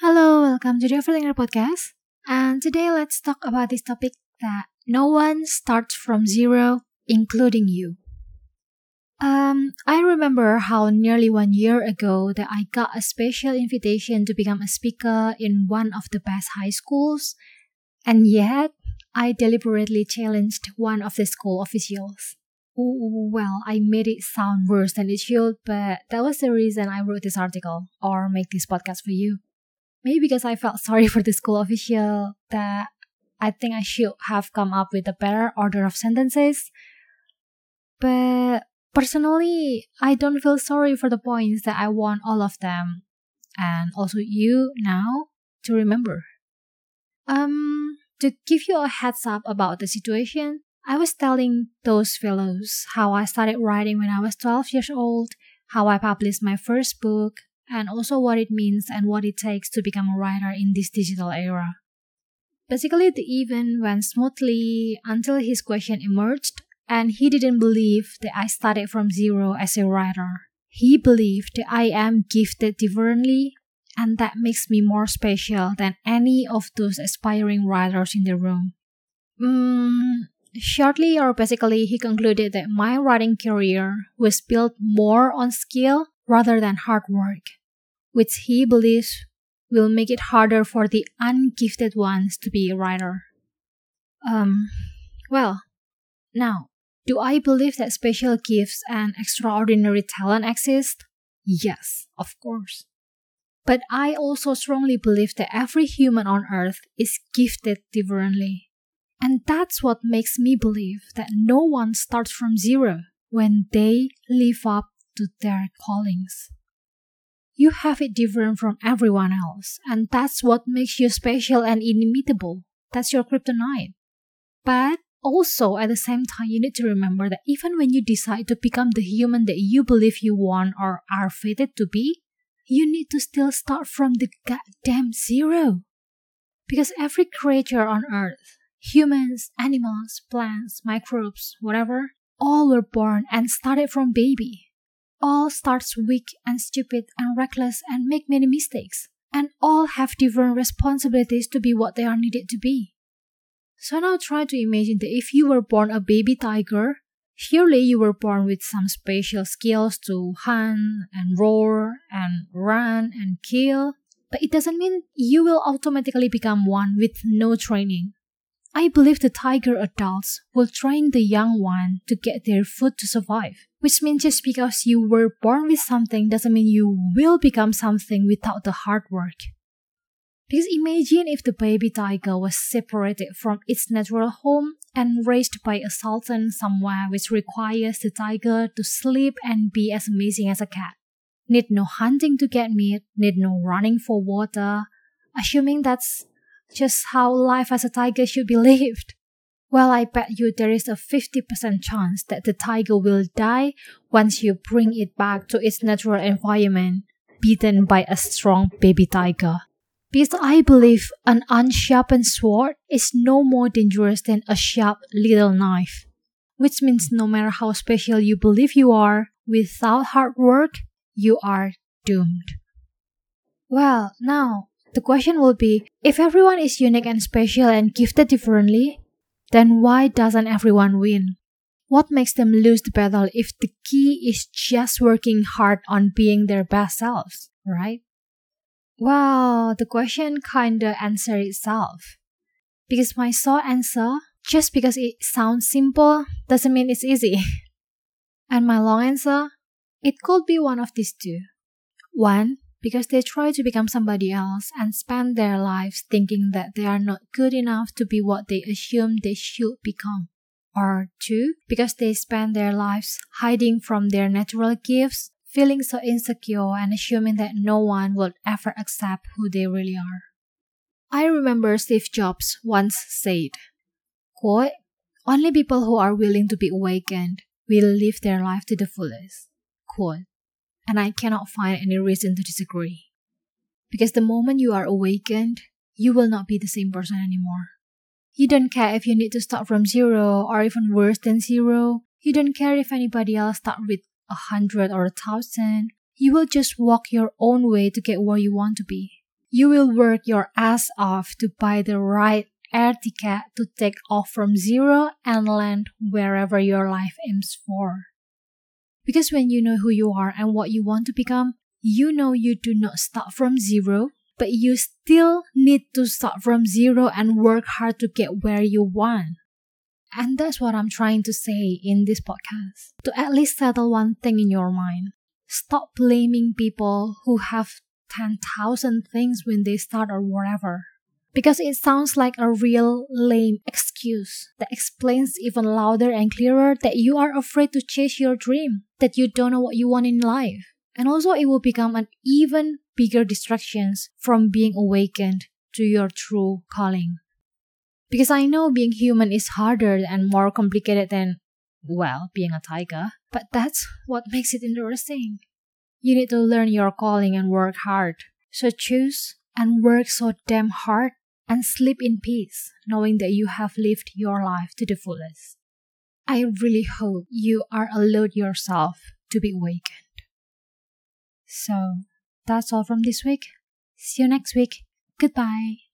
Hello, welcome to the Overthinker podcast. And today let's talk about this topic that no one starts from zero, including you. Um, I remember how nearly one year ago that I got a special invitation to become a speaker in one of the best high schools, and yet I deliberately challenged one of the school officials. Well, I made it sound worse than it should, but that was the reason I wrote this article or make this podcast for you. Maybe because I felt sorry for the school official that I think I should have come up with a better order of sentences. But personally, I don't feel sorry for the points that I won all of them and also you now to remember. Um, to give you a heads up about the situation, I was telling those fellows how I started writing when I was 12 years old, how I published my first book, and also what it means and what it takes to become a writer in this digital era. Basically, the event went smoothly until his question emerged, and he didn't believe that I started from zero as a writer. He believed that I am gifted differently, and that makes me more special than any of those aspiring writers in the room. Mm, shortly or basically, he concluded that my writing career was built more on skill rather than hard work, which he believes will make it harder for the ungifted ones to be a writer. Um, well, now, do I believe that special gifts and extraordinary talent exist? Yes, of course. But I also strongly believe that every human on earth is gifted differently. And that's what makes me believe that no one starts from zero when they live up to their callings. You have it different from everyone else, and that's what makes you special and inimitable. That's your kryptonite. But also, at the same time, you need to remember that even when you decide to become the human that you believe you want or are fated to be, you need to still start from the goddamn zero. Because every creature on earth, humans, animals, plants, microbes, whatever, all were born and started from baby all starts weak and stupid and reckless and make many mistakes, and all have different responsibilities to be what they are needed to be. So now try to imagine that if you were born a baby tiger, surely you were born with some special skills to hunt and roar and run and kill, but it doesn't mean you will automatically become one with no training. I believe the tiger adults will train the young one to get their food to survive, which means just because you were born with something doesn't mean you will become something without the hard work. Because imagine if the baby tiger was separated from its natural home and raised by a sultan somewhere which requires the tiger to sleep and be as amazing as a cat. Need no hunting to get meat, need no running for water, assuming that's just how life as a tiger should be lived. Well, I bet you there is a 50% chance that the tiger will die once you bring it back to its natural environment, beaten by a strong baby tiger. Because I believe an unsharpened sword is no more dangerous than a sharp little knife. Which means no matter how special you believe you are, without hard work, you are doomed. Well, now, the question will be if everyone is unique and special and gifted differently, then why doesn't everyone win? What makes them lose the battle if the key is just working hard on being their best selves, right? Well, the question kinda answers itself. Because my short answer, just because it sounds simple, doesn't mean it's easy. and my long answer, it could be one of these two. One, because they try to become somebody else and spend their lives thinking that they are not good enough to be what they assume they should become. Or two, because they spend their lives hiding from their natural gifts, feeling so insecure and assuming that no one will ever accept who they really are. I remember Steve Jobs once said, quote, Only people who are willing to be awakened will live their life to the fullest. Quote, and I cannot find any reason to disagree. Because the moment you are awakened, you will not be the same person anymore. You don't care if you need to start from zero or even worse than zero. You don't care if anybody else start with a hundred or a thousand. You will just walk your own way to get where you want to be. You will work your ass off to buy the right air ticket to take off from zero and land wherever your life aims for. Because when you know who you are and what you want to become, you know you do not start from zero, but you still need to start from zero and work hard to get where you want. And that's what I'm trying to say in this podcast. To at least settle one thing in your mind. Stop blaming people who have 10,000 things when they start or whatever. Because it sounds like a real lame excuse that explains even louder and clearer that you are afraid to chase your dream, that you don't know what you want in life. And also, it will become an even bigger distractions from being awakened to your true calling. Because I know being human is harder and more complicated than, well, being a tiger, but that's what makes it interesting. You need to learn your calling and work hard. So choose and work so damn hard and sleep in peace, knowing that you have lived your life to the fullest. I really hope you are allowed yourself to be awakened. So, that's all from this week. See you next week. Goodbye.